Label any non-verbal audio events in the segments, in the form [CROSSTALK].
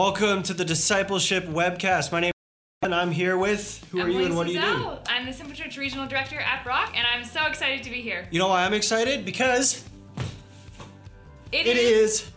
Welcome to the Discipleship Webcast. My name is and I'm here with who are you and what do you do? I'm the Simple Church Regional Director at Brock, and I'm so excited to be here. You know why I'm excited? Because it, it is, is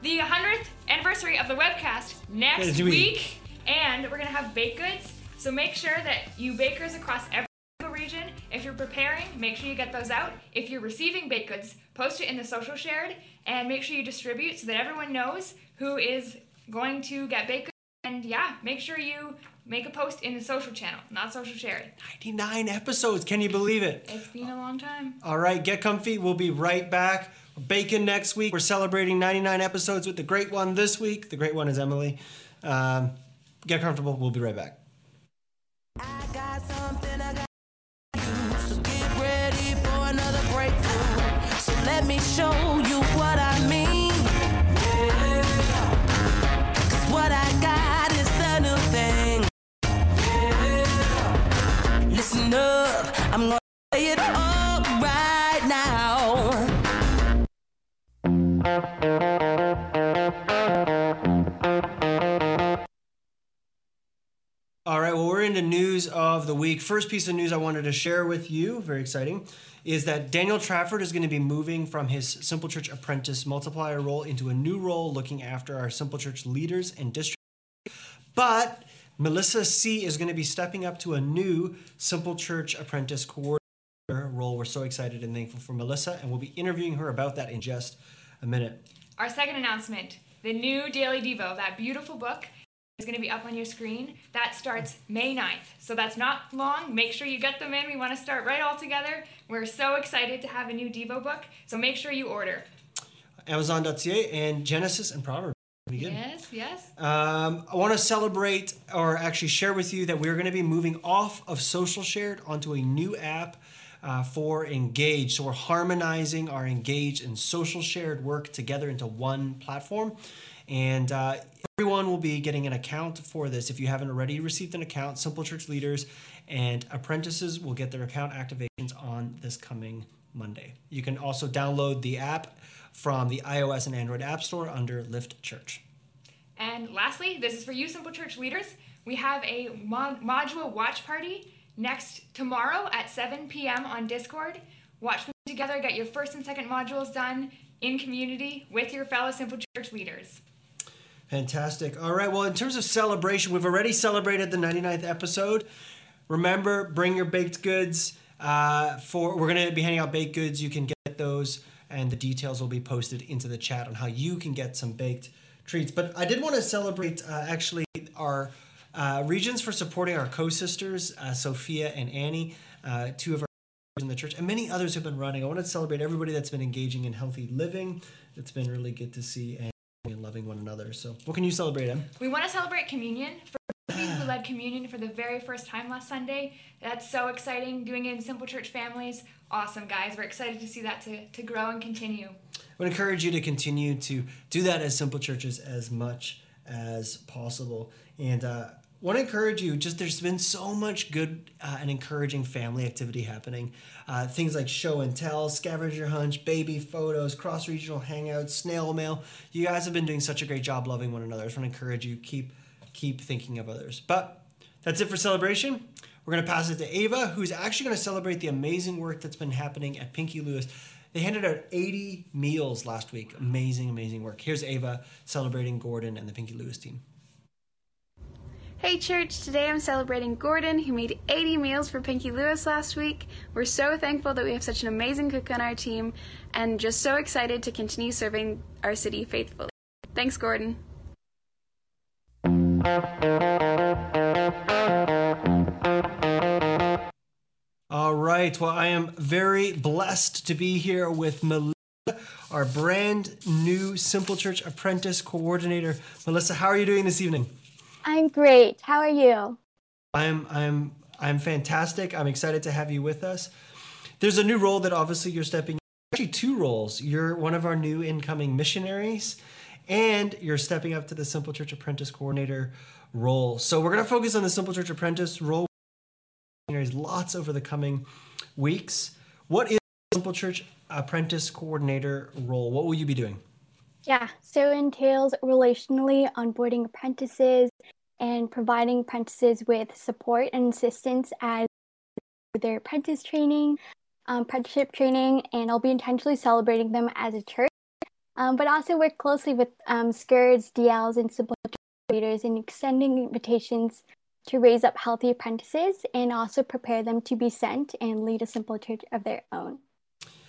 the 100th anniversary of the webcast next week, and we're gonna have baked goods. So make sure that you bakers across every region, if you're preparing, make sure you get those out. If you're receiving baked goods, post it in the social shared, and make sure you distribute so that everyone knows who is going to get baked. And yeah, make sure you make a post in the social channel, not social shared. 99 episodes. Can you believe it? It's been a long time. All right, get comfy. We'll be right back. We're next week. We're celebrating 99 episodes with the great one this week. The great one is Emily. Um, get comfortable. We'll be right back. let me show you Up, I'm gonna it all right now. All right, well, we're into news of the week. First piece of news I wanted to share with you, very exciting, is that Daniel Trafford is going to be moving from his Simple Church apprentice multiplier role into a new role looking after our Simple Church leaders and district. But Melissa C is going to be stepping up to a new Simple Church apprentice coordinator role. We're so excited and thankful for Melissa, and we'll be interviewing her about that in just a minute. Our second announcement the new Daily Devo, that beautiful book is going to be up on your screen. That starts May 9th. So that's not long. Make sure you get them in. We want to start right all together. We're so excited to have a new Devo book. So make sure you order. Amazon.ca and Genesis and Proverbs. Yes, yes. Um, I want to celebrate or actually share with you that we're going to be moving off of Social Shared onto a new app uh, for Engage. So we're harmonizing our Engage and Social Shared work together into one platform. And uh, everyone will be getting an account for this. If you haven't already received an account, Simple Church leaders and apprentices will get their account activations on this coming Monday. You can also download the app from the iOS and Android App Store under Lift Church. And lastly, this is for you, Simple Church leaders. We have a mod- module watch party next tomorrow at 7 p.m. on Discord. Watch them together, get your first and second modules done in community with your fellow Simple Church leaders. Fantastic. All right. Well, in terms of celebration, we've already celebrated the 99th episode. Remember, bring your baked goods. Uh, for we're going to be handing out baked goods. You can get those, and the details will be posted into the chat on how you can get some baked treats. But I did want to celebrate uh, actually our uh, regions for supporting our co-sisters, uh, Sophia and Annie, uh, two of our in the church, and many others have been running. I want to celebrate everybody that's been engaging in healthy living. It's been really good to see. And loving one another. So, what can you celebrate, Em? We want to celebrate communion for people who [SIGHS] led communion for the very first time last Sunday. That's so exciting. Doing it in Simple Church families. Awesome, guys. We're excited to see that to, to grow and continue. I would encourage you to continue to do that as Simple Churches as much as possible. And uh, want to encourage you just there's been so much good uh, and encouraging family activity happening uh, things like show and tell scavenger hunt baby photos cross regional hangouts snail mail you guys have been doing such a great job loving one another i just want to encourage you keep keep thinking of others. But that's it for celebration. We're going to pass it to ava who's actually going to celebrate the amazing work that's been happening at pinky lewis. They handed out 80 meals last week. Amazing amazing work. Here's ava celebrating gordon and the pinky lewis team. Hey church, today I'm celebrating Gordon who made 80 meals for Pinky Lewis last week. We're so thankful that we have such an amazing cook on our team and just so excited to continue serving our city faithfully. Thanks, Gordon. All right, well, I am very blessed to be here with Melissa, our brand new Simple Church Apprentice Coordinator. Melissa, how are you doing this evening? I'm great. How are you? I'm I'm I'm fantastic. I'm excited to have you with us. There's a new role that obviously you're stepping actually two roles. You're one of our new incoming missionaries and you're stepping up to the Simple Church Apprentice Coordinator role. So we're going to focus on the Simple Church Apprentice role lots over the coming weeks. What is Simple Church Apprentice Coordinator role? What will you be doing? Yeah, so it entails relationally onboarding apprentices and providing apprentices with support and assistance as their apprentice training, um, apprenticeship training, and I'll be intentionally celebrating them as a church. Um, but also work closely with um, SCIRDs, DLs, and simple leaders in extending invitations to raise up healthy apprentices and also prepare them to be sent and lead a simple church of their own.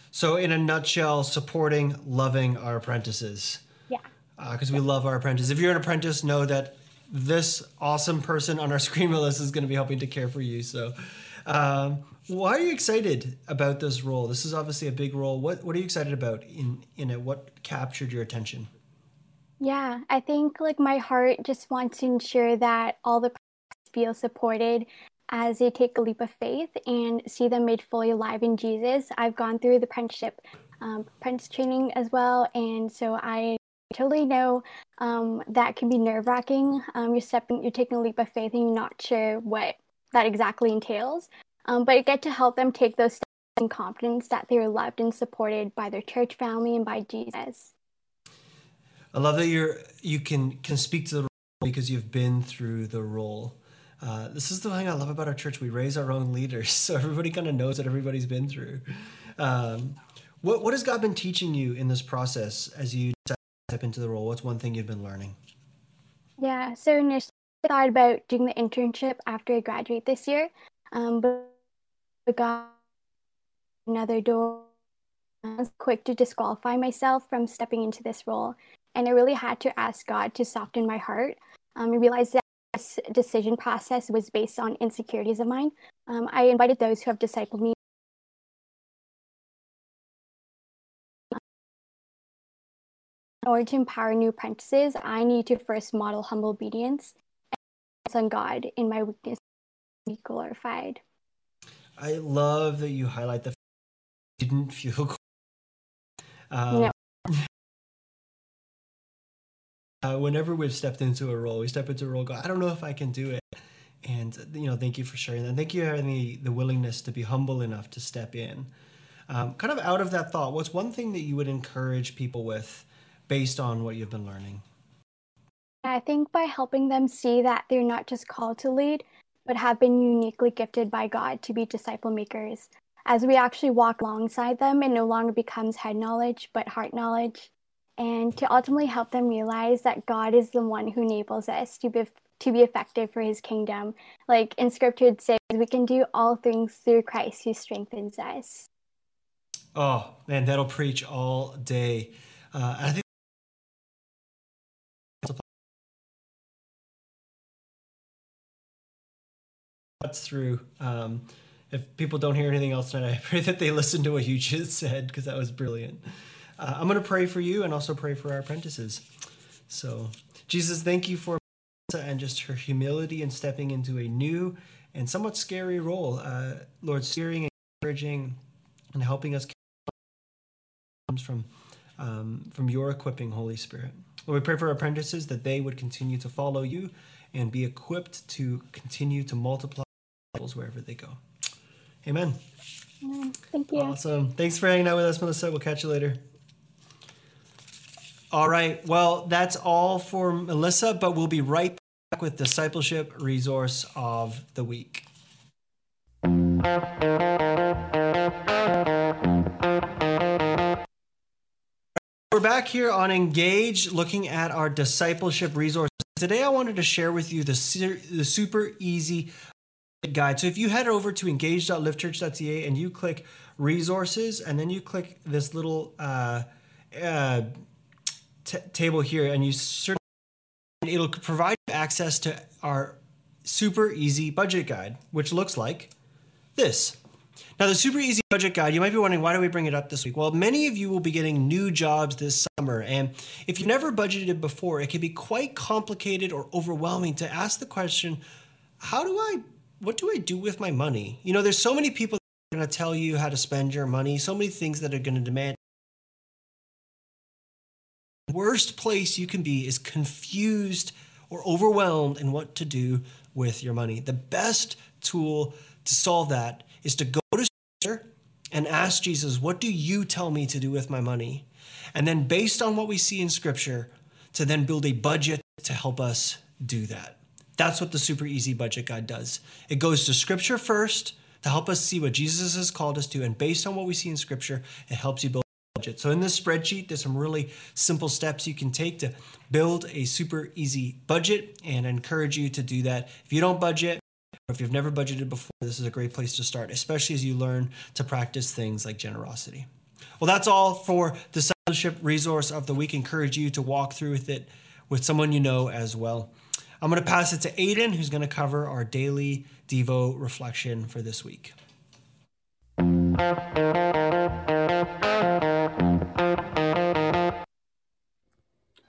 So, in a nutshell, supporting, loving our apprentices. Yeah. Because uh, we love our apprentices. If you're an apprentice, know that this awesome person on our [LAUGHS] screen us is going to be helping to care for you. So, um, why are you excited about this role? This is obviously a big role. What What are you excited about in in it? What captured your attention? Yeah, I think like my heart just wants to ensure that all the feel supported as they take a leap of faith and see them made fully alive in Jesus. I've gone through the apprenticeship, um, apprentice training as well, and so I totally know um, that can be nerve wracking. Um, you're stepping, you're taking a leap of faith, and you're not sure what that exactly entails. Um, but I get to help them take those steps in confidence that they're loved and supported by their church family and by Jesus. I love that you're you can can speak to the role because you've been through the role. Uh, this is the thing I love about our church. We raise our own leaders, [LAUGHS] so everybody kind of knows what everybody's been through. Um, what what has God been teaching you in this process as you step into the role? What's one thing you've been learning? Yeah, so initially thought about doing the internship after I graduate this year, um, but God another door. I was quick to disqualify myself from stepping into this role, and I really had to ask God to soften my heart. Um, I realized that this decision process was based on insecurities of mine. Um, I invited those who have discipled me. In order to empower new apprentices, I need to first model humble obedience on God in my weakness be glorified. I love that you highlight the didn't feel [LAUGHS] um, no. [LAUGHS] Uh, whenever we've stepped into a role, we step into a role, go, I don't know if I can do it. And, you know, thank you for sharing that. Thank you for having the, the willingness to be humble enough to step in. Um, kind of out of that thought, what's one thing that you would encourage people with based on what you've been learning? I think by helping them see that they're not just called to lead, but have been uniquely gifted by God to be disciple makers. As we actually walk alongside them, it no longer becomes head knowledge, but heart knowledge and to ultimately help them realize that God is the one who enables us to be to be effective for his kingdom. Like in scripture it says we can do all things through Christ who strengthens us. Oh, man, that'll preach all day. Uh, I think that's through. Um, if people don't hear anything else tonight, [LAUGHS] I pray that they listen to what you just said because that was brilliant. Uh, I'm going to pray for you and also pray for our apprentices. So, Jesus, thank you for and just her humility in stepping into a new and somewhat scary role. Uh, Lord, steering and encouraging and helping us comes from um, from your equipping, Holy Spirit. Lord, we pray for our apprentices that they would continue to follow you and be equipped to continue to multiply wherever they go. Amen. Thank you. Awesome. Thanks for hanging out with us, Melissa. We'll catch you later. All right. Well, that's all for Melissa, but we'll be right back with discipleship resource of the week. We're back here on Engage looking at our discipleship resource. Today I wanted to share with you the, the super easy guide. So if you head over to engage.liftchurch.ca and you click resources and then you click this little uh, uh, t- table here and you search, it'll provide access to our super easy budget guide, which looks like this. Now, the super easy budget guide, you might be wondering, why do we bring it up this week? Well, many of you will be getting new jobs this summer. And if you've never budgeted before, it can be quite complicated or overwhelming to ask the question, how do I, what do I do with my money? You know, there's so many people that are going to tell you how to spend your money, so many things that are going to demand worst place you can be is confused or overwhelmed in what to do with your money. The best tool to solve that is to go to Scripture and ask Jesus, What do you tell me to do with my money? And then, based on what we see in Scripture, to then build a budget to help us do that. That's what the Super Easy Budget Guide does. It goes to Scripture first to help us see what Jesus has called us to. And based on what we see in Scripture, it helps you build a budget. So, in this spreadsheet, there's some really simple steps you can take to build a super easy budget and I encourage you to do that. If you don't budget, or if you've never budgeted before, this is a great place to start, especially as you learn to practice things like generosity. Well, that's all for the discipleship resource of the week. Encourage you to walk through with it with someone you know as well. I'm going to pass it to Aiden, who's going to cover our daily Devo reflection for this week.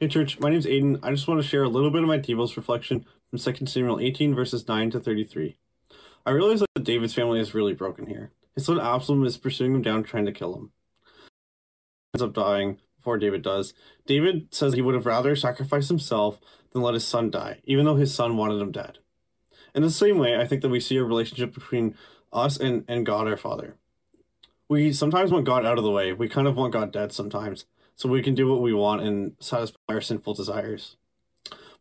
Hey, church, my name's Aiden. I just want to share a little bit of my Devo's reflection from 2 Samuel 18, verses 9 to 33. I realize that David's family is really broken here. His son Absalom is pursuing him down, trying to kill him. He ends up dying before David does. David says he would have rather sacrificed himself than let his son die, even though his son wanted him dead. In the same way, I think that we see a relationship between us and, and God our Father. We sometimes want God out of the way. We kind of want God dead sometimes so we can do what we want and satisfy our sinful desires.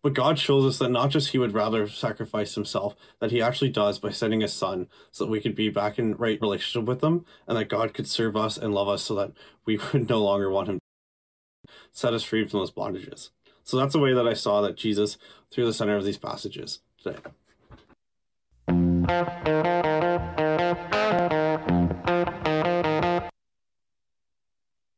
But God shows us that not just He would rather sacrifice Himself, that He actually does by sending His Son so that we could be back in right relationship with Him and that God could serve us and love us so that we [LAUGHS] would no longer want Him set us free from those bondages. So that's the way that I saw that Jesus through the center of these passages today.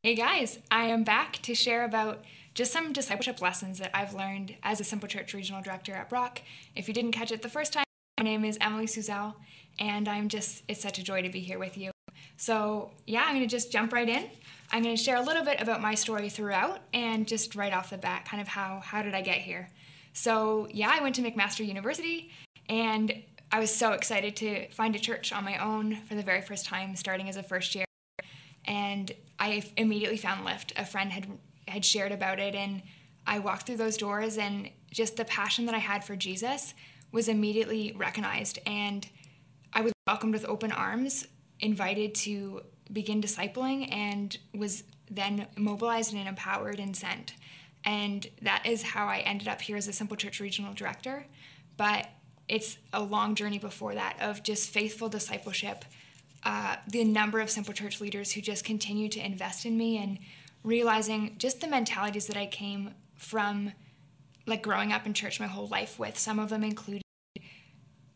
Hey guys, I am back to share about just some discipleship lessons that I've learned as a Simple Church Regional Director at Brock. If you didn't catch it the first time, my name is Emily Suzel, and I'm just, it's such a joy to be here with you. So, yeah, I'm going to just jump right in. I'm going to share a little bit about my story throughout and just right off the bat, kind of how, how did I get here? So, yeah, I went to McMaster University and I was so excited to find a church on my own for the very first time, starting as a first year and I immediately found Lift. A friend had had shared about it, and I walked through those doors, and just the passion that I had for Jesus was immediately recognized, and I was welcomed with open arms, invited to begin discipling, and was then mobilized and empowered and sent. And that is how I ended up here as a Simple Church Regional Director. But it's a long journey before that of just faithful discipleship uh, the number of Simple Church leaders who just continue to invest in me and realizing just the mentalities that I came from, like growing up in church my whole life with. Some of them included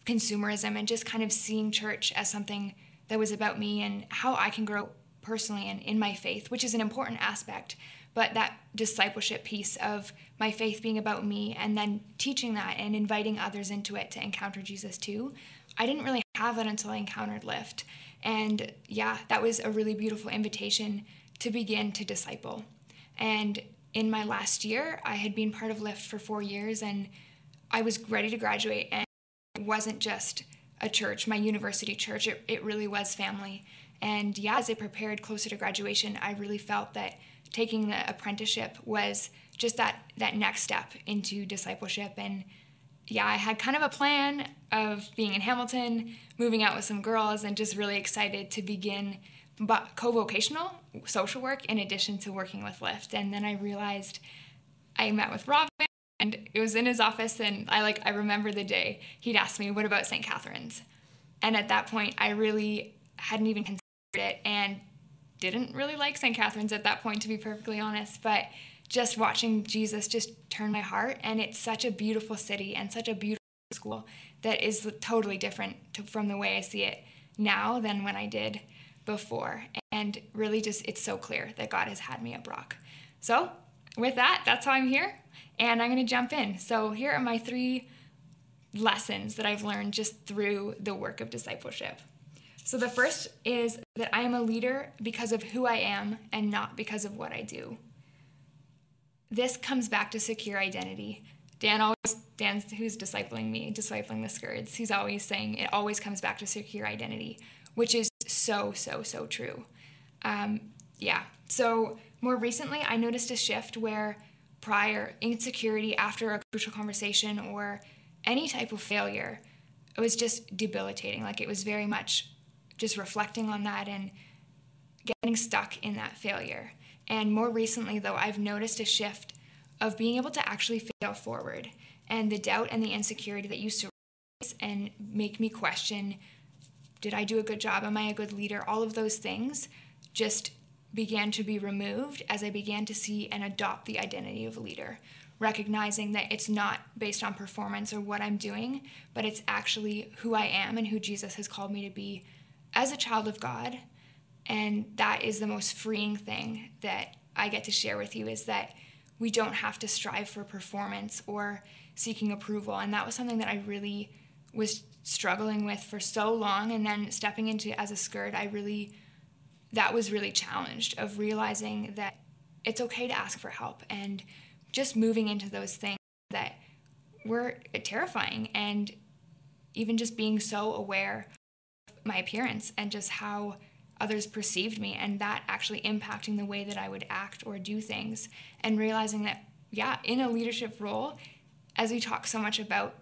consumerism and just kind of seeing church as something that was about me and how I can grow personally and in my faith, which is an important aspect. But that discipleship piece of my faith being about me and then teaching that and inviting others into it to encounter Jesus too, I didn't really have that until I encountered Lift. And yeah, that was a really beautiful invitation to begin to disciple. And in my last year, I had been part of Lift for four years and I was ready to graduate. And it wasn't just a church, my university church, it, it really was family. And yeah, as I prepared closer to graduation, I really felt that taking the apprenticeship was just that, that next step into discipleship. And yeah, I had kind of a plan of being in Hamilton, moving out with some girls, and just really excited to begin co vocational social work in addition to working with Lift. And then I realized I met with Robin and it was in his office and I like I remember the day he'd asked me, What about St. Catharines? And at that point I really hadn't even considered it and didn't really like St. Catharines at that point to be perfectly honest. But just watching Jesus just turn my heart. And it's such a beautiful city and such a beautiful school that is totally different to, from the way I see it now than when I did before. And really, just it's so clear that God has had me at Brock. So, with that, that's how I'm here. And I'm going to jump in. So, here are my three lessons that I've learned just through the work of discipleship. So, the first is that I am a leader because of who I am and not because of what I do this comes back to secure identity. Dan always, Dan's who's discipling me, discipling the Skurds, he's always saying it always comes back to secure identity, which is so, so, so true. Um, yeah. So more recently, I noticed a shift where prior insecurity after a crucial conversation or any type of failure, it was just debilitating. Like it was very much just reflecting on that and getting stuck in that failure. And more recently, though, I've noticed a shift of being able to actually fail forward and the doubt and the insecurity that used to rise and make me question did I do a good job? Am I a good leader? All of those things just began to be removed as I began to see and adopt the identity of a leader, recognizing that it's not based on performance or what I'm doing, but it's actually who I am and who Jesus has called me to be as a child of God. And that is the most freeing thing that I get to share with you is that we don't have to strive for performance or seeking approval. And that was something that I really was struggling with for so long. And then stepping into as a skirt, I really that was really challenged of realizing that it's okay to ask for help and just moving into those things that were terrifying and even just being so aware of my appearance and just how others perceived me and that actually impacting the way that I would act or do things and realizing that yeah in a leadership role as we talk so much about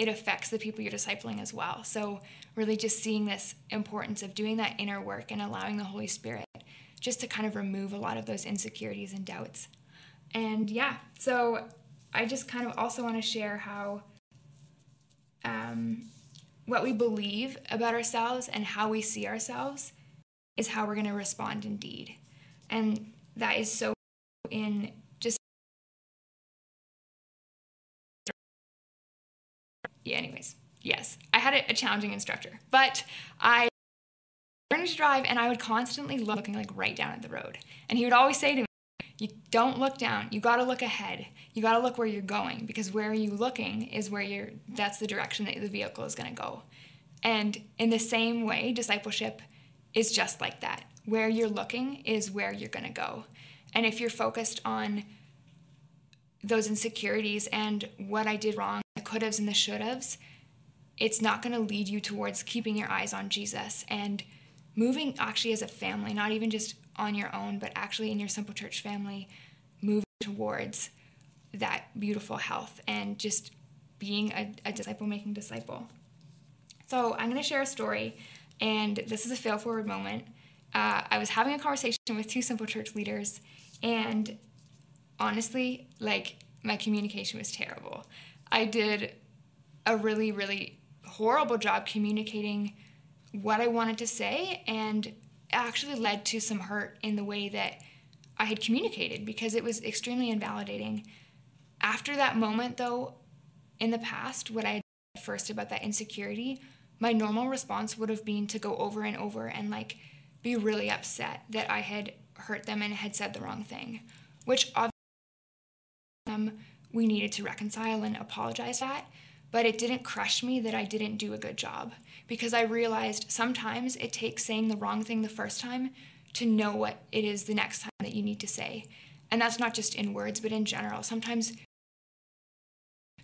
it affects the people you're discipling as well. So, really just seeing this importance of doing that inner work and allowing the Holy Spirit just to kind of remove a lot of those insecurities and doubts. And yeah, so I just kind of also want to share how um, what we believe about ourselves and how we see ourselves is how we're going to respond indeed. And that is so in yeah, anyways, yes, I had a, a challenging instructor, but I learned to drive and I would constantly look, looking like right down at the road. And he would always say to me, you don't look down. You got to look ahead. You got to look where you're going because where you looking is where you're that's the direction that the vehicle is going to go. And in the same way, discipleship is just like that. Where you're looking is where you're going to go. And if you're focused on those insecurities and what I did wrong, could haves and the should haves, it's not going to lead you towards keeping your eyes on Jesus and moving actually as a family, not even just on your own, but actually in your simple church family, moving towards that beautiful health and just being a, a disciple making disciple. So I'm going to share a story, and this is a fail forward moment. Uh, I was having a conversation with two simple church leaders, and honestly, like my communication was terrible. I did a really, really horrible job communicating what I wanted to say, and actually led to some hurt in the way that I had communicated because it was extremely invalidating. After that moment, though, in the past, what I had said first about that insecurity, my normal response would have been to go over and over and like be really upset that I had hurt them and had said the wrong thing, which obviously um, we needed to reconcile and apologize that. But it didn't crush me that I didn't do a good job because I realized sometimes it takes saying the wrong thing the first time to know what it is the next time that you need to say. And that's not just in words, but in general. Sometimes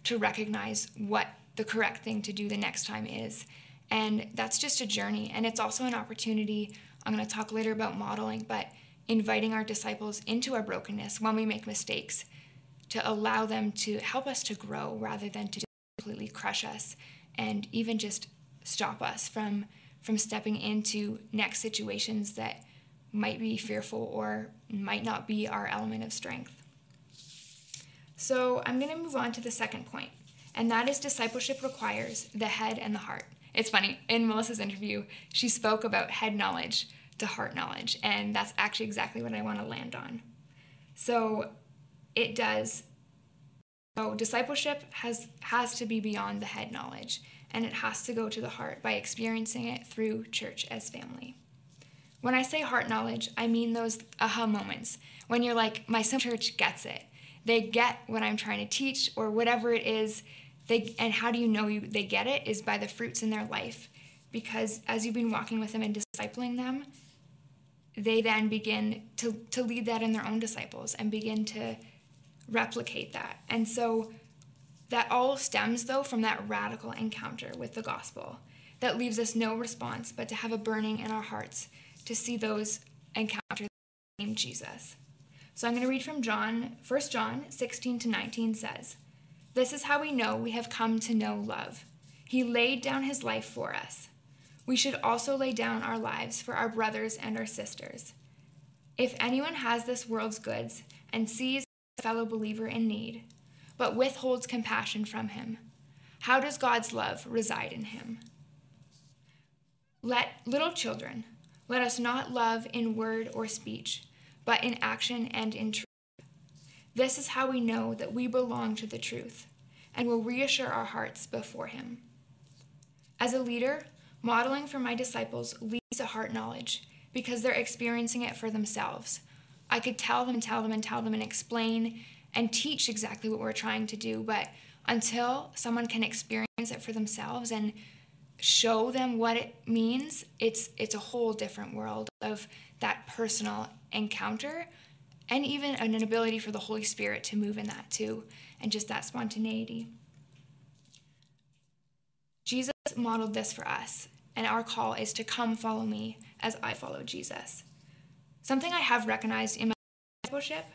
to recognize what the correct thing to do the next time is. And that's just a journey. And it's also an opportunity. I'm going to talk later about modeling, but inviting our disciples into our brokenness when we make mistakes to allow them to help us to grow rather than to completely crush us and even just stop us from from stepping into next situations that might be fearful or might not be our element of strength. So, I'm going to move on to the second point, and that is discipleship requires the head and the heart. It's funny, in Melissa's interview, she spoke about head knowledge to heart knowledge, and that's actually exactly what I want to land on. So, it does. So discipleship has has to be beyond the head knowledge and it has to go to the heart by experiencing it through church as family. When I say heart knowledge, I mean those aha moments when you're like, my church gets it. They get what I'm trying to teach or whatever it is. They and how do you know you, they get it is by the fruits in their life. Because as you've been walking with them and discipling them, they then begin to, to lead that in their own disciples and begin to replicate that. And so that all stems, though, from that radical encounter with the gospel that leaves us no response but to have a burning in our hearts to see those encounters named Jesus. So I'm going to read from John, 1 John 16 to 19 says, This is how we know we have come to know love. He laid down his life for us. We should also lay down our lives for our brothers and our sisters. If anyone has this world's goods and sees fellow believer in need, but withholds compassion from him, how does God's love reside in him? Let little children, let us not love in word or speech, but in action and in truth. This is how we know that we belong to the truth and will reassure our hearts before Him. As a leader, modeling for my disciples leads to heart knowledge because they're experiencing it for themselves. I could tell them and tell them and tell them and explain and teach exactly what we're trying to do, but until someone can experience it for themselves and show them what it means, it's it's a whole different world of that personal encounter and even an ability for the Holy Spirit to move in that too, and just that spontaneity. Jesus modeled this for us, and our call is to come follow me as I follow Jesus. Something I have recognized in my discipleship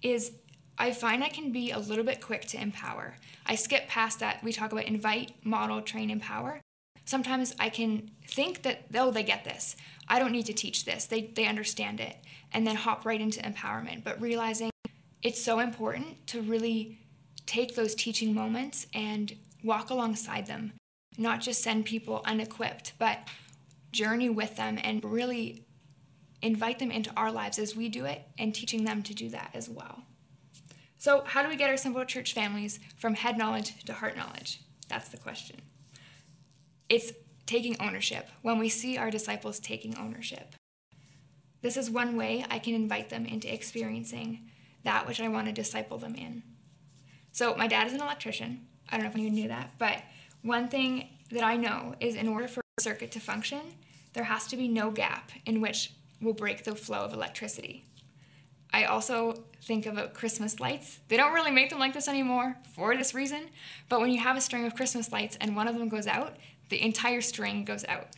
is I find I can be a little bit quick to empower. I skip past that. We talk about invite, model, train, empower. Sometimes I can think that, oh, they get this. I don't need to teach this. They, they understand it. And then hop right into empowerment. But realizing it's so important to really take those teaching moments and walk alongside them, not just send people unequipped, but journey with them and really invite them into our lives as we do it and teaching them to do that as well. So, how do we get our simple church families from head knowledge to heart knowledge? That's the question. It's taking ownership, when we see our disciples taking ownership. This is one way I can invite them into experiencing that which I want to disciple them in. So, my dad is an electrician. I don't know if anyone knew that, but one thing that I know is in order for a circuit to function, there has to be no gap in which will break the flow of electricity. I also think about Christmas lights. They don't really make them like this anymore for this reason, but when you have a string of Christmas lights and one of them goes out, the entire string goes out.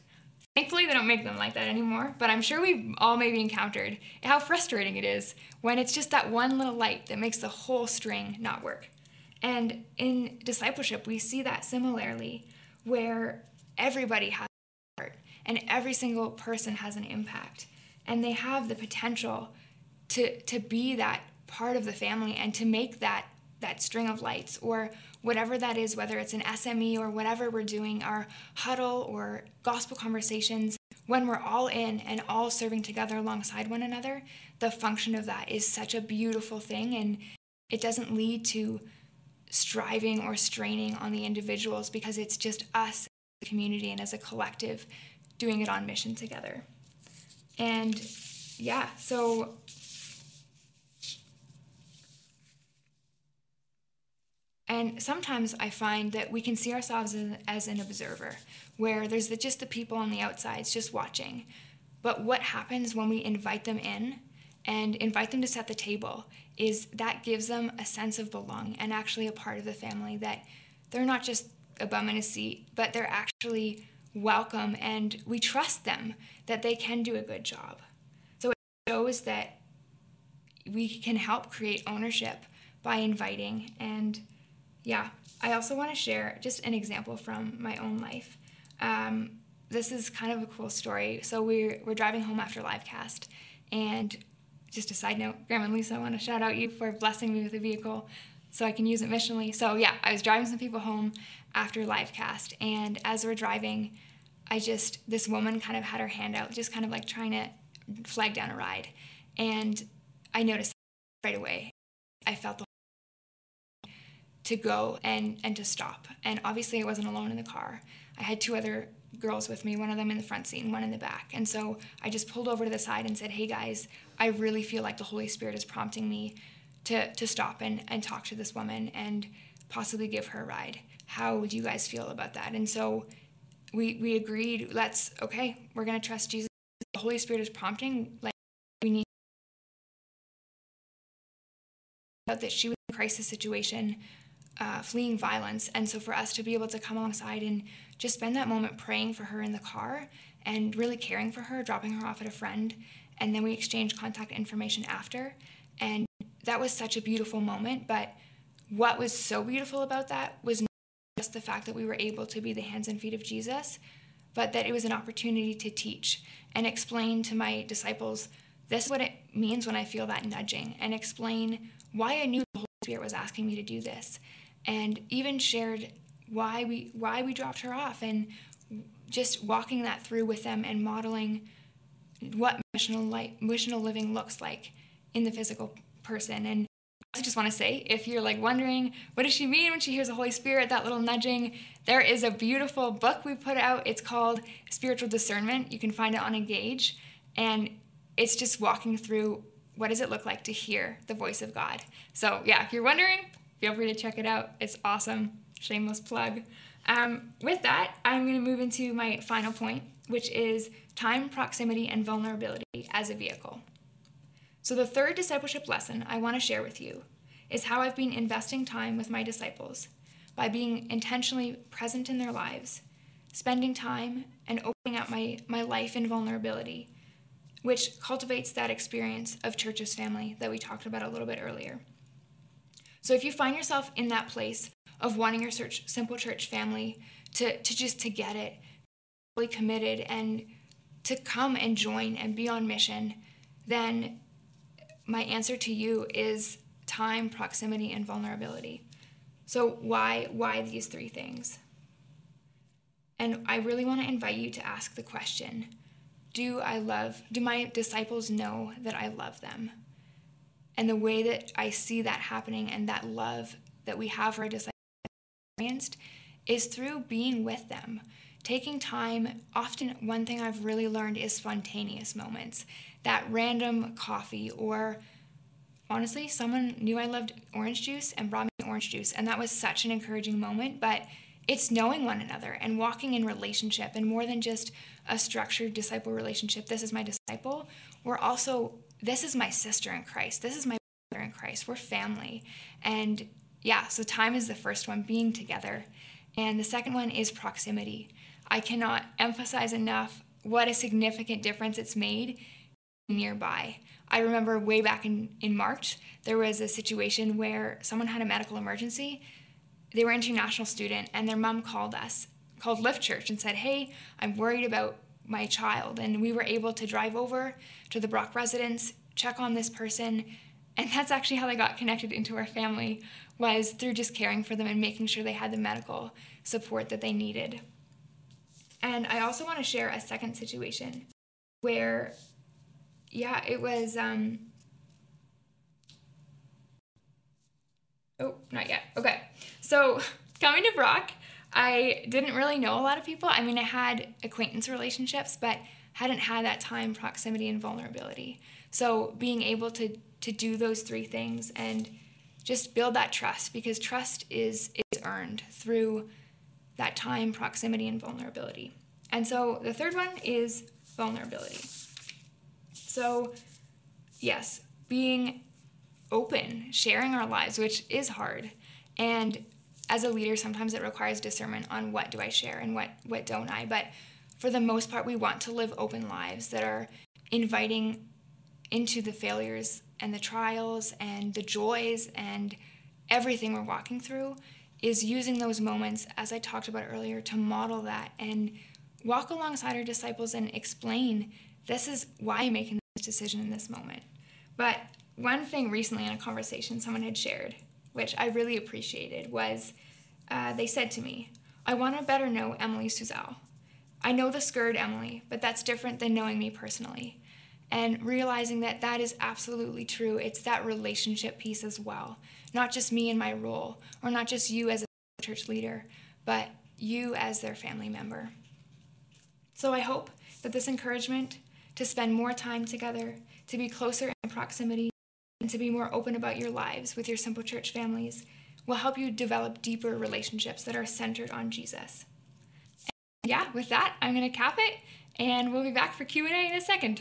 Thankfully, they don't make them like that anymore, but I'm sure we've all maybe encountered how frustrating it is when it's just that one little light that makes the whole string not work. And in discipleship, we see that similarly, where everybody has a part and every single person has an impact, and they have the potential to, to be that part of the family and to make that that string of lights or whatever that is, whether it's an SME or whatever we're doing, our huddle or gospel conversations, when we're all in and all serving together alongside one another, the function of that is such a beautiful thing and it doesn't lead to striving or straining on the individuals because it's just us as a community and as a collective doing it on mission together. And yeah, so And sometimes I find that we can see ourselves as, as an observer, where there's the, just the people on the outsides just watching. But what happens when we invite them in and invite them to set the table is that gives them a sense of belonging and actually a part of the family that they're not just a bum in a seat, but they're actually welcome and we trust them that they can do a good job. So it shows that we can help create ownership by inviting and yeah, I also want to share just an example from my own life. Um, this is kind of a cool story. So we're, we're driving home after Livecast, and just a side note, Grandma and Lisa, I want to shout out you for blessing me with a vehicle so I can use it missionally. So yeah, I was driving some people home after Livecast, and as we're driving, I just this woman kind of had her hand out, just kind of like trying to flag down a ride, and I noticed right away. I felt the to go and and to stop. And obviously I wasn't alone in the car. I had two other girls with me, one of them in the front seat and one in the back. And so I just pulled over to the side and said, "Hey guys, I really feel like the Holy Spirit is prompting me to to stop and and talk to this woman and possibly give her a ride. How would you guys feel about that?" And so we we agreed, let's okay, we're going to trust Jesus. The Holy Spirit is prompting like we need that she was in a crisis situation uh, fleeing violence. And so for us to be able to come alongside and just spend that moment praying for her in the car and really caring for her, dropping her off at a friend, and then we exchanged contact information after. And that was such a beautiful moment. But what was so beautiful about that was not just the fact that we were able to be the hands and feet of Jesus, but that it was an opportunity to teach and explain to my disciples this is what it means when I feel that nudging, and explain why I knew the Holy Spirit was asking me to do this, and even shared why we why we dropped her off, and just walking that through with them and modeling what missional life, missional living looks like in the physical person. And I just want to say, if you're like wondering what does she mean when she hears the Holy Spirit, that little nudging, there is a beautiful book we put out. It's called Spiritual Discernment. You can find it on Engage, and it's just walking through what does it look like to hear the voice of God. So yeah, if you're wondering, feel free to check it out. It's awesome. Shameless plug. Um, with that, I'm going to move into my final point, which is time, proximity, and vulnerability as a vehicle. So, the third discipleship lesson I want to share with you is how I've been investing time with my disciples by being intentionally present in their lives, spending time and opening up my, my life in vulnerability, which cultivates that experience of church as family that we talked about a little bit earlier. So, if you find yourself in that place of wanting your church, simple church family to, to just to get it, fully committed and to come and join and be on mission, then my answer to you is time, proximity, and vulnerability. So why why these three things? And I really want to invite you to ask the question, do I love do my disciples know that I love them? And the way that I see that happening and that love that we have for our disciples is through being with them. Taking time, often one thing I've really learned is spontaneous moments that random coffee or honestly someone knew i loved orange juice and brought me orange juice and that was such an encouraging moment but it's knowing one another and walking in relationship and more than just a structured disciple relationship this is my disciple. We're also this is my sister in christ. This is my brother in christ. We're family. And yeah so time is the first one being together. And the second one is proximity. I cannot emphasize enough what a significant difference it's made nearby. I remember way back in, in March, there was a situation where someone had a medical emergency. They were an international student, and their mom called us, called Lift Church, and said, Hey, I'm worried about my child. And we were able to drive over to the Brock residence, check on this person, and [LAUGHS] that's actually how they got connected into our family was through just caring for them and making sure they had the medical support that they needed. And I also want to share a second situation where yeah, it was. Um, oh, not yet. Okay. So coming to Brock, I didn't really know a lot of people. I mean, I had acquaintance relationships, but hadn't had that time, proximity, and vulnerability. So being able to to do those three things and just build that trust because trust is is earned through that time, proximity, and vulnerability. And so the third one is vulnerability. So, yes, being open, sharing our lives, which is hard. And as a leader, sometimes it requires discernment on what do I share and what, what don't I. But for the most part, we want to live open lives that are inviting into the failures and the trials and the joys and everything we're walking through is using those moments, as I talked about earlier, to model that and walk alongside our disciples and explain this is why I'm making decision in this moment. But one thing recently in a conversation someone had shared, which I really appreciated, was uh, they said to me, I want to better know Emily Suzel. I know the scared Emily, but that's different than knowing me personally. And realizing that that is absolutely true. It's that relationship piece as well. Not just me and my role, or not just you as a church leader, but you as their family member. So I hope that this encouragement to spend more time together, to be closer in proximity, and to be more open about your lives with your Simple Church families will help you develop deeper relationships that are centered on Jesus. And yeah, with that, I'm going to cap it, and we'll be back for Q&A in a second.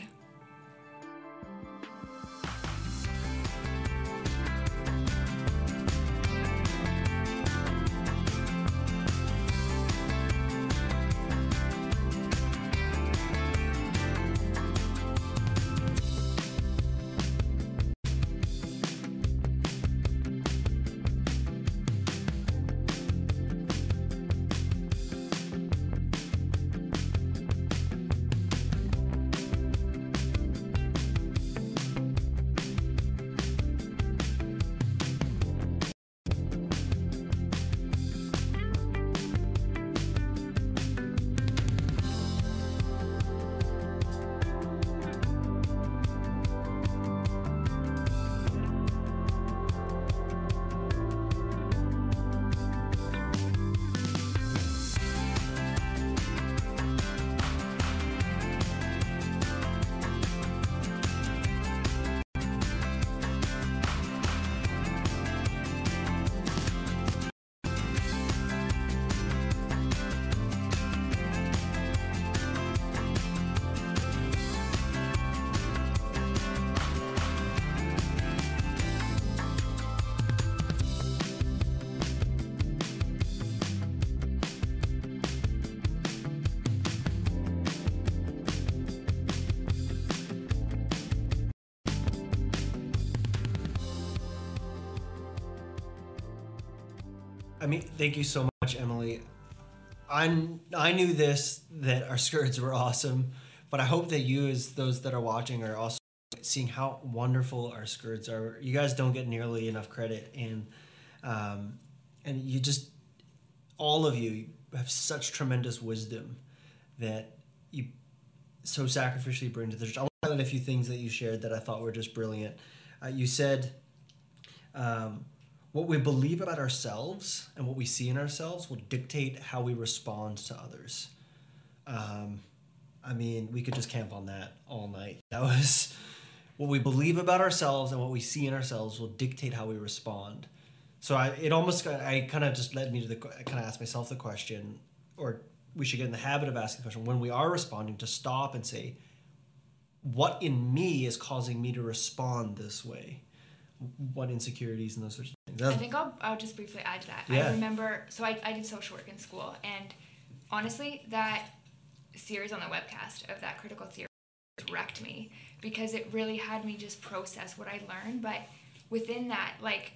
I mean, thank you so much, Emily. I I knew this that our skirts were awesome, but I hope that you, as those that are watching, are also seeing how wonderful our skirts are. You guys don't get nearly enough credit, and um, and you just all of you have such tremendous wisdom that you so sacrificially bring to the church. I want to highlight a few things that you shared that I thought were just brilliant. Uh, you said. Um, what we believe about ourselves and what we see in ourselves will dictate how we respond to others. Um, I mean, we could just camp on that all night. [LAUGHS] That was what we believe about ourselves and what we see in ourselves will dictate how we respond. So I, it almost, I kind of just led me to the, I kind of asked myself the question, or we should get in the habit of asking the question when we are responding to stop and say, what in me is causing me to respond this way? What insecurities and those sorts of I think I'll, I'll just briefly add to that. Yeah. I remember, so I, I did social work in school, and honestly, that series on the webcast of that critical theory wrecked me because it really had me just process what I learned. But within that, like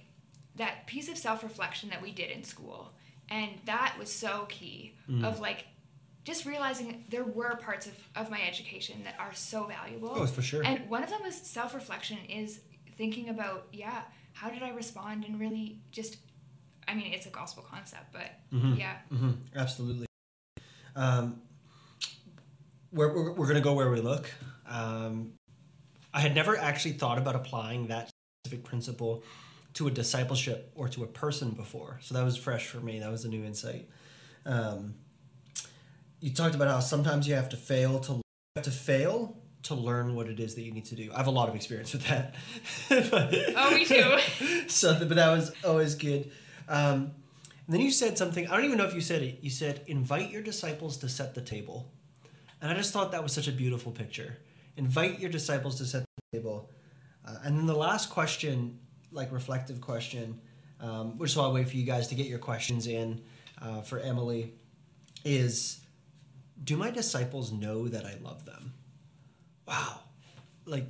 that piece of self reflection that we did in school, and that was so key mm. of like just realizing there were parts of, of my education that are so valuable. Oh, for sure. And one of them was self reflection, is thinking about, yeah, how did I respond and really just, I mean, it's a gospel concept, but yeah. hmm Absolutely. Um, we're we're, we're going to go where we look. Um, I had never actually thought about applying that specific principle to a discipleship or to a person before. So that was fresh for me. That was a new insight. Um, you talked about how sometimes you have to fail to have to fail to learn what it is that you need to do. I have a lot of experience with that. [LAUGHS] Oh, me too. [LAUGHS] so, but that was always good. Um, then you said something. I don't even know if you said it. You said, "Invite your disciples to set the table," and I just thought that was such a beautiful picture. Invite your disciples to set the table. Uh, and then the last question, like reflective question, um, which is why I wait for you guys to get your questions in uh, for Emily, is, "Do my disciples know that I love them?" Wow, like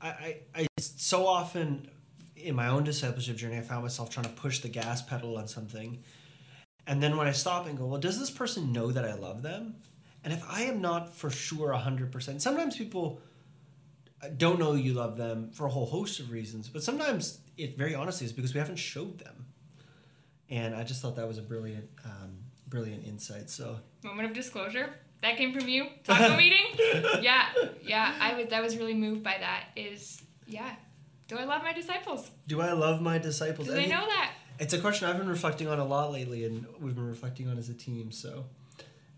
I, I, I so often in my own discipleship journey, I found myself trying to push the gas pedal on something. And then when I stop and go, well, does this person know that I love them? And if I am not for sure 100%, sometimes people don't know you love them for a whole host of reasons, but sometimes it very honestly is because we haven't showed them. And I just thought that was a brilliant, um, brilliant insight. So Moment of disclosure. That came from you. [LAUGHS] Taco meeting. Yeah, yeah. I was. I was really moved by that. Is yeah. Do I love my disciples? do I love my disciples? Do I they know that? It's a question I've been reflecting on a lot lately, and we've been reflecting on as a team. So,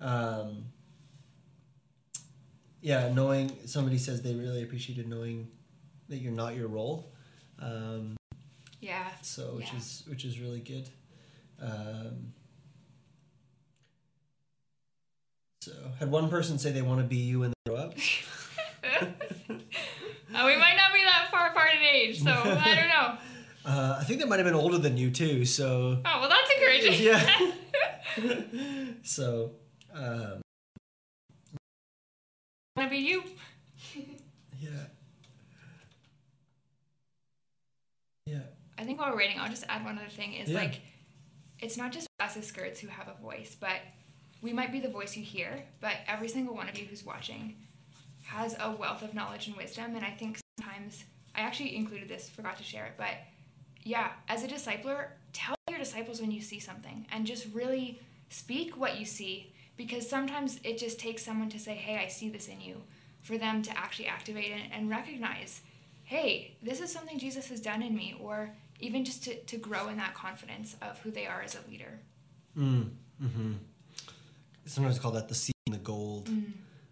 um, yeah, knowing somebody says they really appreciated knowing that you're not your role. Um, Yeah. so which Yeah. is which is really good. Um, so had one person say they want to be you when they grow up. [LAUGHS] Uh, we might not be that far apart in age, so I don't know. [LAUGHS] Uh, I think they might have been older than you too. So Oh well, that's encouraging. yeah. [LAUGHS] so um, Want to be you? yeah. Yeah. I think while we're waiting, I'll just add one other thing is Yeah. like, it's not just us as skirts who have a voice, but we might be the voice you hear, but every single one of you who's watching has a wealth of knowledge and wisdom. And I think sometimes, I actually included this, forgot to share it, but yeah, as a discipler, tell your disciples when you see something and just really speak what you see because sometimes it just takes someone to say, hey, I see this in you, for them to actually activate it and recognize hey, this is something Jesus has done in me, or even just to, to grow in that confidence of who they are as a leader. Mm, hmm Sometimes call that the seed and the gold.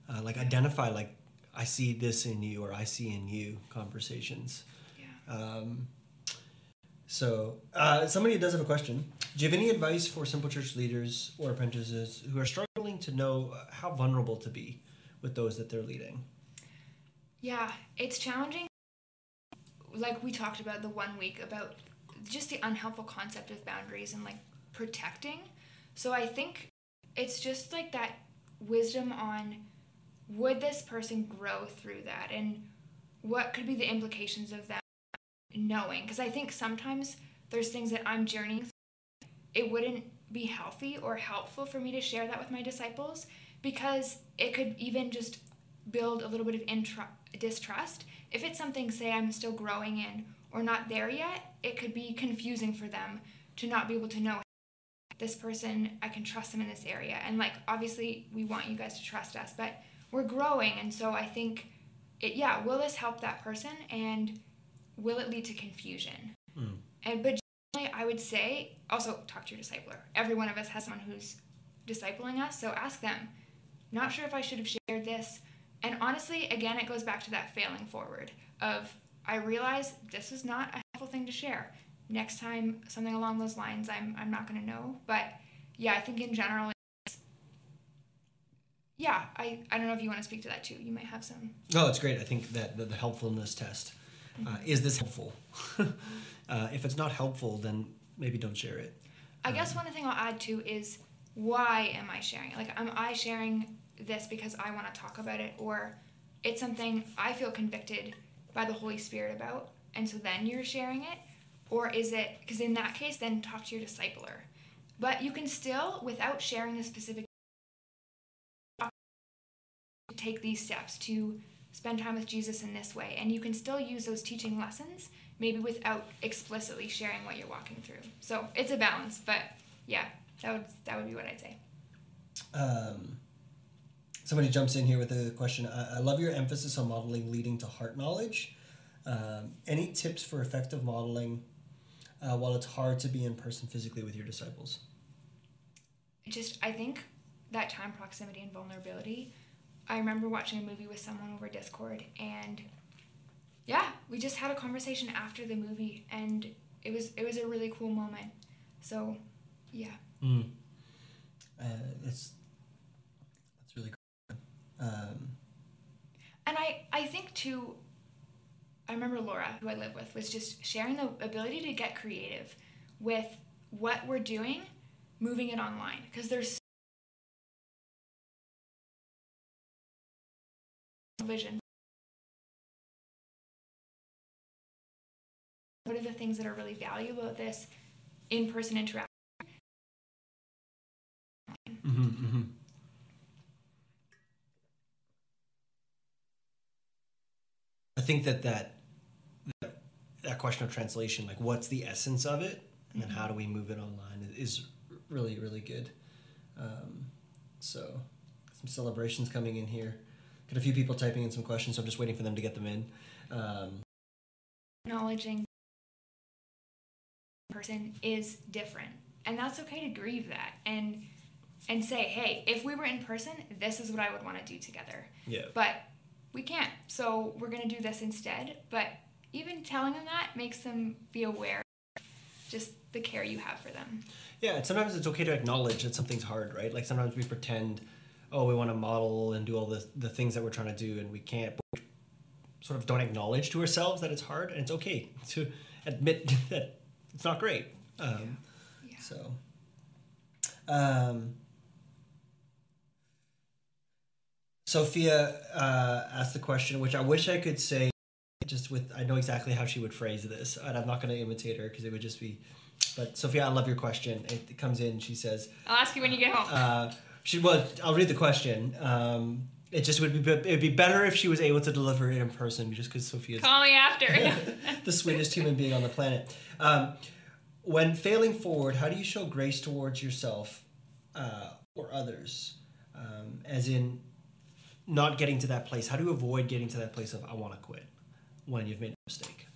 Uh, like identify, like I see this in you, or I see in you. Conversations. Yeah. Um, so uh, somebody does have a question. Do you have any advice for simple church leaders or apprentices who are struggling to know uh, how vulnerable to be with those that they're leading? Yeah, it's challenging. Like we talked about the one week about just the unhelpful concept of boundaries and like protecting. So I think it's just like that wisdom on would this person grow through that and what could be the implications of them knowing because I think sometimes there's things that I'm journeying through it wouldn't be healthy or helpful for me to share that with my disciples because it could even just build a little bit of intru- distrust. If it's something, say, I'm still growing in or not there yet, it could be confusing for them to not be able to know this person, I can trust them in this area. And like, obviously, we want you guys to trust us, but we're growing. And so I think, it, yeah, will this help that person? And will it lead to confusion? Mm. And, but generally, I would say also talk to your discipler. Every one of us has someone who's discipling us, so ask them. Not sure if I should have shared this. And honestly, again, it goes back to that failing forward of I realize this is not a helpful thing to share. Next time, something along those lines, I'm, I'm not going to know. But yeah, I think in general, yeah, I, I don't know if you want to speak to that too. You might have some. No, it's great. I think that the, the helpfulness test uh, mm-hmm. is this helpful? [LAUGHS] uh, if it's not helpful, then maybe don't share it. I um, guess one thing I'll add too is why am I sharing it? Like, am I sharing this because I want to talk about it, or it's something I feel convicted by the Holy Spirit about, and so then you're sharing it? Or is it, because in that case, then talk to your discipler. But you can still, without sharing the specific, take these steps to spend time with Jesus in this way. And you can still use those teaching lessons, maybe without explicitly sharing what you're walking through. So it's a balance, but yeah, that would that would be what I'd say. Um, somebody jumps in here with a question. I, I love your emphasis on modeling leading to heart knowledge. Um, any tips for effective modeling uh, while it's hard to be in person physically with your disciples? Just, I think that time proximity and vulnerability. I remember watching a movie with someone over Discord, and yeah, we just had a conversation after the movie, and it was it was a really cool moment. So, yeah. Mm. Uh, that's that's really cool. Um, and I I think too I remember Laura, who I live with, was just sharing the ability to get creative with what we're doing, moving it online. Because there's vision. What are the things that are really valuable about this in person interaction? Mm-hmm, mm-hmm. I think that that that question of translation, like what's the essence of it, and then how do we move it online, is really really good. Um, so some celebrations coming in here. Got a few people typing in some questions, so I'm just waiting for them to get them in. Um, Acknowledging person is different, and that's okay to grieve that and and say, hey, if we were in person, this is what I would want to do together. Yeah. But we can't, so we're gonna do this instead. But even telling them that makes them be aware just the care you have for them. Yeah, and sometimes it's okay to acknowledge that something's hard, right? Like sometimes we pretend, oh, we want to model and do all the the things that we're trying to do, and we can't. We sort of don't acknowledge to ourselves that it's hard, and it's okay to admit [LAUGHS] that it's not great. Um, yeah. yeah. So. Um, Sophia uh, asked the question, which I wish I could say just with I know exactly how she would phrase this, and I'm not going to imitate her because it would just be. But Sophia, I love your question. It, comes in. She says, "I'll ask you when you get home." Uh, she well, I'll read the question. Um, it just would be it'd be better if she was able to deliver it in person, just because Sophia's call me after [LAUGHS] the sweetest human being on the planet. Um, when failing forward, how do you show grace towards yourself uh, or others? Um, as in, not getting to that place. How do you avoid getting to that place of I want to quit? When you've made a mistake?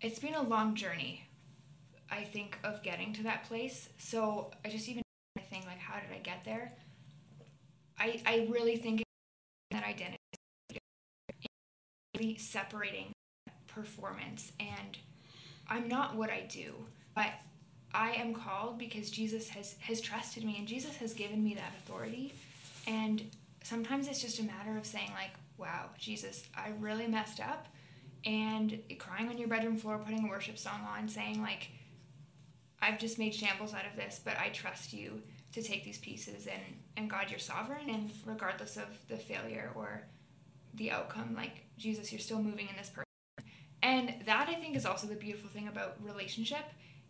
It's been a long journey, I think, of getting to that place. So I just even think like, how did I get there? I I really think that identity really separating performance and I'm not what I do, but I am called because Jesus has has trusted me and Jesus has given me that authority. And sometimes it's just a matter of saying like, wow, Jesus, I really messed up and crying on your bedroom floor, putting a worship song on, saying, like, I've just made shambles out of this, but I trust you to take these pieces and, and God, you're sovereign, and regardless of the failure or the outcome, like, Jesus, you're still moving in this person. And that I think is also the beautiful thing about relationship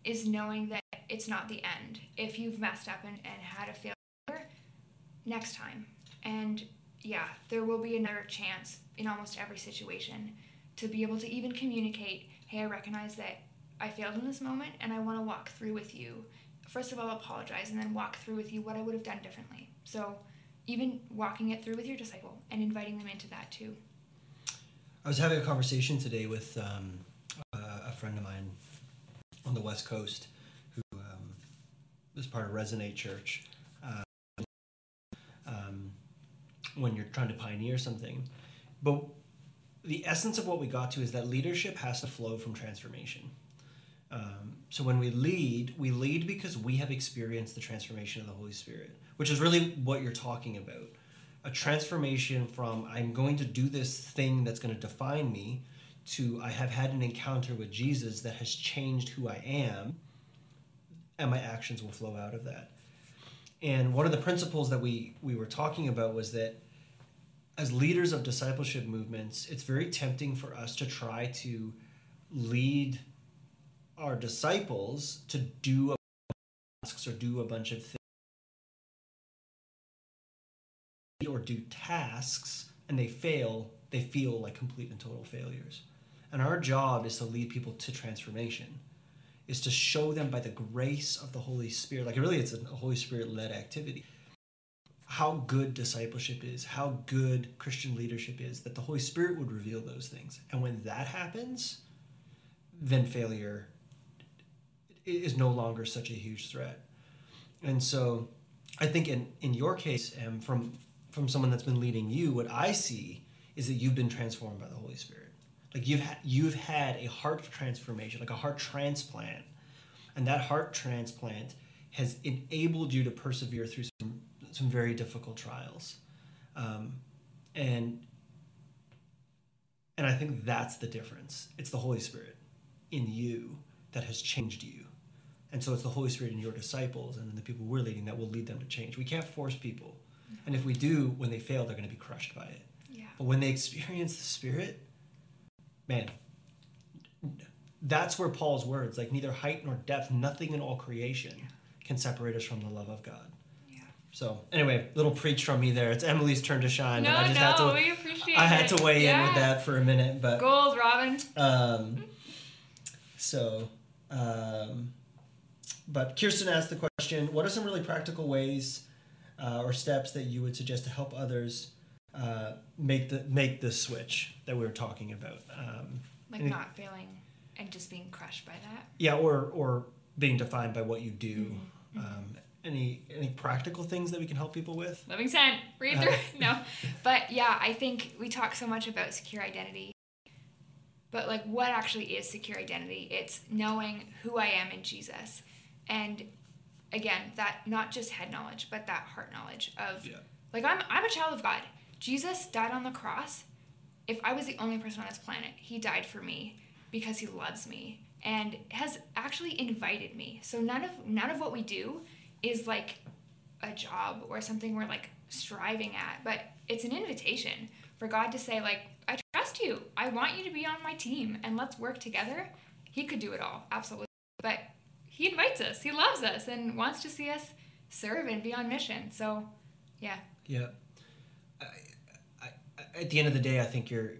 is knowing that it's not the end. If you've messed up and, and had a failure, next time. And yeah, there will be another chance in almost every situation to be able to even communicate hey, I recognize that I failed in this moment and I want to walk through with you. First of all, apologize and then walk through with you what I would have done differently. So, even walking it through with your disciple and inviting them into that too. I was having a conversation today with um, a friend of mine on the West Coast who um, is part of Resonate Church. Uh, um, when you're trying to pioneer something, but the essence of what we got to is that leadership has to flow from transformation. Um, so when we lead, we lead because we have experienced the transformation of the Holy Spirit, which is really what you're talking about. A transformation from I'm going to do this thing that's going to define me to I have had an encounter with Jesus that has changed who I am, and my actions will flow out of that. And one of the principles that we we were talking about was that as leaders of discipleship movements, it's very tempting for us to try to lead our disciples to do tasks or do a bunch of things or do tasks and they fail, they feel like complete and total failures. And our job is to lead people to transformation, is to show them by the grace of the Holy Spirit. Like really, it's a Holy Spirit led activity how good discipleship is, how good Christian leadership is, that the Holy Spirit would reveal those things. And when that happens, then failure is no longer such a huge threat. And so I think in, in your case, um, from from someone that's been leading you, what I see is that you've been transformed by the Holy Spirit. Like you've ha- you've had a heart transformation, like a heart transplant, and that heart transplant has enabled you to persevere through some some very difficult trials, um, and and I think that's the difference. It's the Holy Spirit in you that has changed you, and so it's the Holy Spirit in your disciples and in the people we're leading that will lead them to change. We can't force people, and if we do, when they fail, they're going to be crushed by it. Yeah. But when they experience the Spirit, man, that's where Paul's words, like neither height nor depth, nothing in all creation, can separate us from the love of God. So anyway, little preach from me there. It's Emily's turn to shine. No, I just no, had to, we appreciate I had to weigh yeah. in with that for a minute, but gold, Robin. Um, so, um, but Kirsten asked the question: What are some really practical ways uh, or steps that you would suggest to help others uh, make the make the switch that we were talking about? Um, like not failing and just being crushed by that. Yeah, or or being defined by what you do. Mm-hmm. Um, any any practical things that we can help people with? Living sent, read uh, through. [LAUGHS] no, but yeah, I think we talk so much about secure identity, but like, what actually is secure identity? It's knowing who I am in Jesus, and again, that not just head knowledge, but that heart knowledge of yeah. like I'm I'm a child of God. Jesus died on the cross. If I was the only person on this planet, He died for me because He loves me and has actually invited me. So none of none of what we do is like a job or something we're like striving at, but it's an invitation for God to say like I trust you. I want you to be on my team and let's work together. He could do it all, absolutely. But he invites us. He loves us and wants to see us serve and be on mission. So, yeah. Yeah. I, I, at the end of the day, I think you're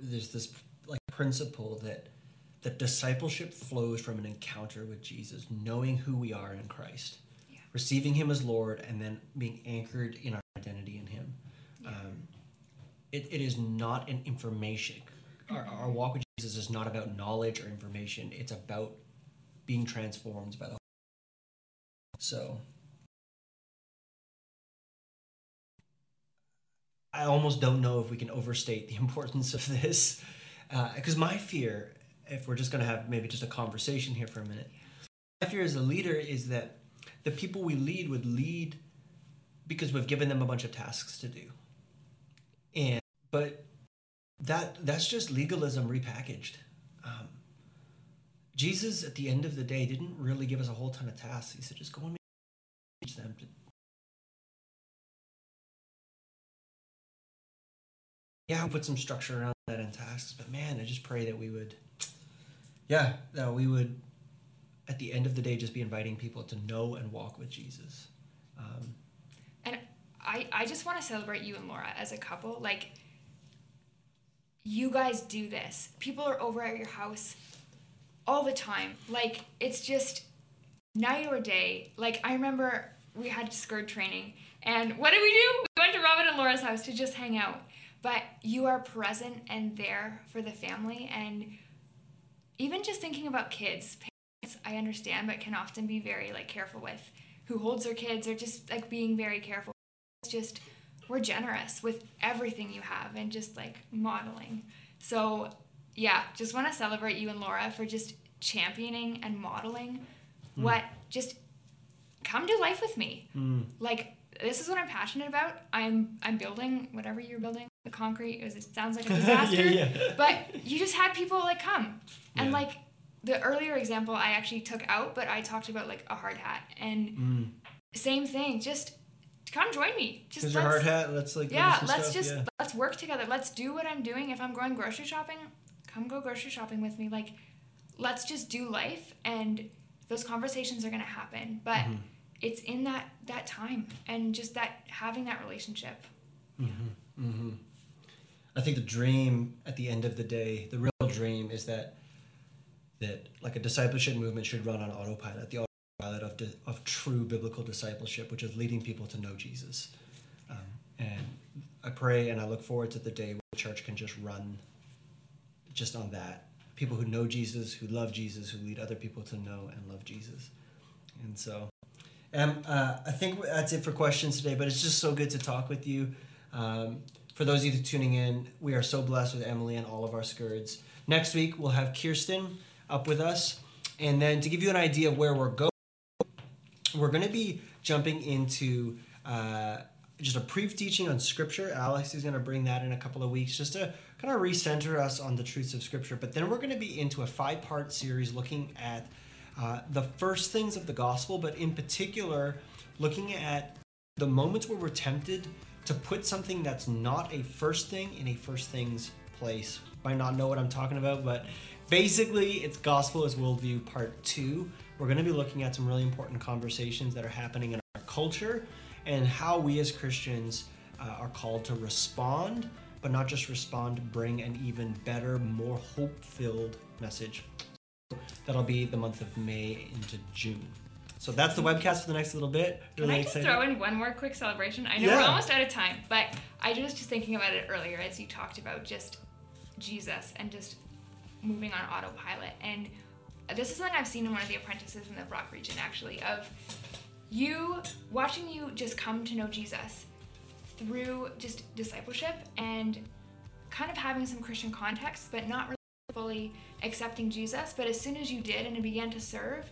there's this like principle that that discipleship flows from an encounter with Jesus, knowing who we are in Christ receiving Him as Lord, and then being anchored in our identity in Him. Yeah. Um, it, it is not an information. Our, our walk with Jesus is not about knowledge or information. It's about being transformed by the. Holy So. I almost don't know if we can overstate the [LAUGHS] importance of this, because uh, my fear, if we're just going to have maybe just a conversation here for a minute, my fear as a leader is that the people we lead would lead because we've given them a bunch of tasks to do. And but that that's just legalism repackaged. Um, Jesus, at the end of the day, didn't really give us a whole ton of tasks. He said, just go and teach them to. Yeah, put some structure around that in tasks, but man, I just pray that we would, yeah, that we would at the end of the day just be inviting people to know and walk with Jesus. Um, and I, I just want to celebrate you and Laura as a couple. Like, you guys do this. People are over at your house all the time. Like, it's just night or day. Like, I remember we had skirt training, and what did we do? We went to Robin and Laura's house to just hang out. But you are present and there for the family, and even just thinking about kids, I understand, but can often be very like careful with who holds their kids or just like being very careful. It's just we're generous with everything you have and just like modeling. So yeah, just want to celebrate you and Laura for just championing and modeling mm. what just come do life with me. Mm. Like this is what I'm passionate about. I'm I'm building whatever you're building. The concrete it, was, it sounds like a disaster, [LAUGHS] yeah, yeah. but you just had people like come and yeah. like the earlier example I actually took out, but I talked about like a hard hat and mm. same thing. Just come join me. Just your hard hat. Let's like yeah. Let's stuff. just yeah. let's work together. Let's do what I'm doing. If I'm going grocery shopping, come go grocery shopping with me. Like, let's just do life, and those conversations are gonna happen. But mm-hmm. it's in that that time and just that having that relationship. Mm-hmm. Mm-hmm. I think the dream at the end of the day, the real dream is that that like a discipleship movement should run on autopilot, the autopilot of, of true biblical discipleship, which is leading people to know Jesus. Um, and I pray and I look forward to the day where the church can just run just on that. People who know Jesus, who love Jesus, who lead other people to know and love Jesus. And so um, uh, I think that's it for questions today, but it's just so good to talk with you. Um, for those of you tuning in, we are so blessed with Emily and all of our skirts. Next week, we'll have Kirsten up with us. And then to give you an idea of where we're going, we're going to be jumping into uh, just a brief teaching on Scripture. Alex is going to bring that in a couple of weeks just to kind of recenter us on the truths of Scripture. But then we're going to be into a five part series looking at uh, the first things of the gospel, but in particular, looking at the moments where we're tempted to put something that's not a first thing in a first things place. Might not know what I'm talking about, but basically, it's Gospel as Worldview Part 2. We're going to be looking at some really important conversations that are happening in our culture and how we as Christians uh, are called to respond, but not just respond, bring an even better, more hope filled message. That'll be the month of May into June. So that's the webcast for the next little bit. Really Can I just excited. throw in one more quick celebration? I know yeah. we're almost out of time, but I was just thinking about it earlier as you talked about just Jesus and just moving on autopilot. And this is something I've seen in one of the apprentices in the Brock region actually of you watching you just come to know Jesus through just discipleship and kind of having some Christian context, but not really fully accepting Jesus. But as soon as you did and it began to serve,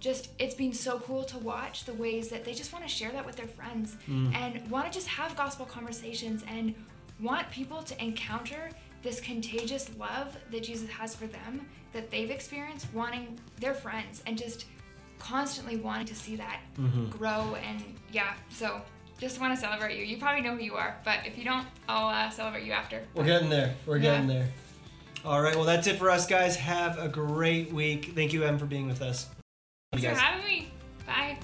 just it's been so cool to watch the ways that they just want to share that with their friends mm. and want to just have gospel conversations and want people to encounter this contagious love that Jesus has for them that they've experienced wanting their friends and just constantly wanting to see that mm-hmm. grow and yeah so just want to celebrate you. You probably know who you are but if you don't i'll uh, celebrate you after. We're getting there. We're getting there. All right well that's it for us guys. Have a great week. Thank you em for being with us. Thanks for having me. Bye.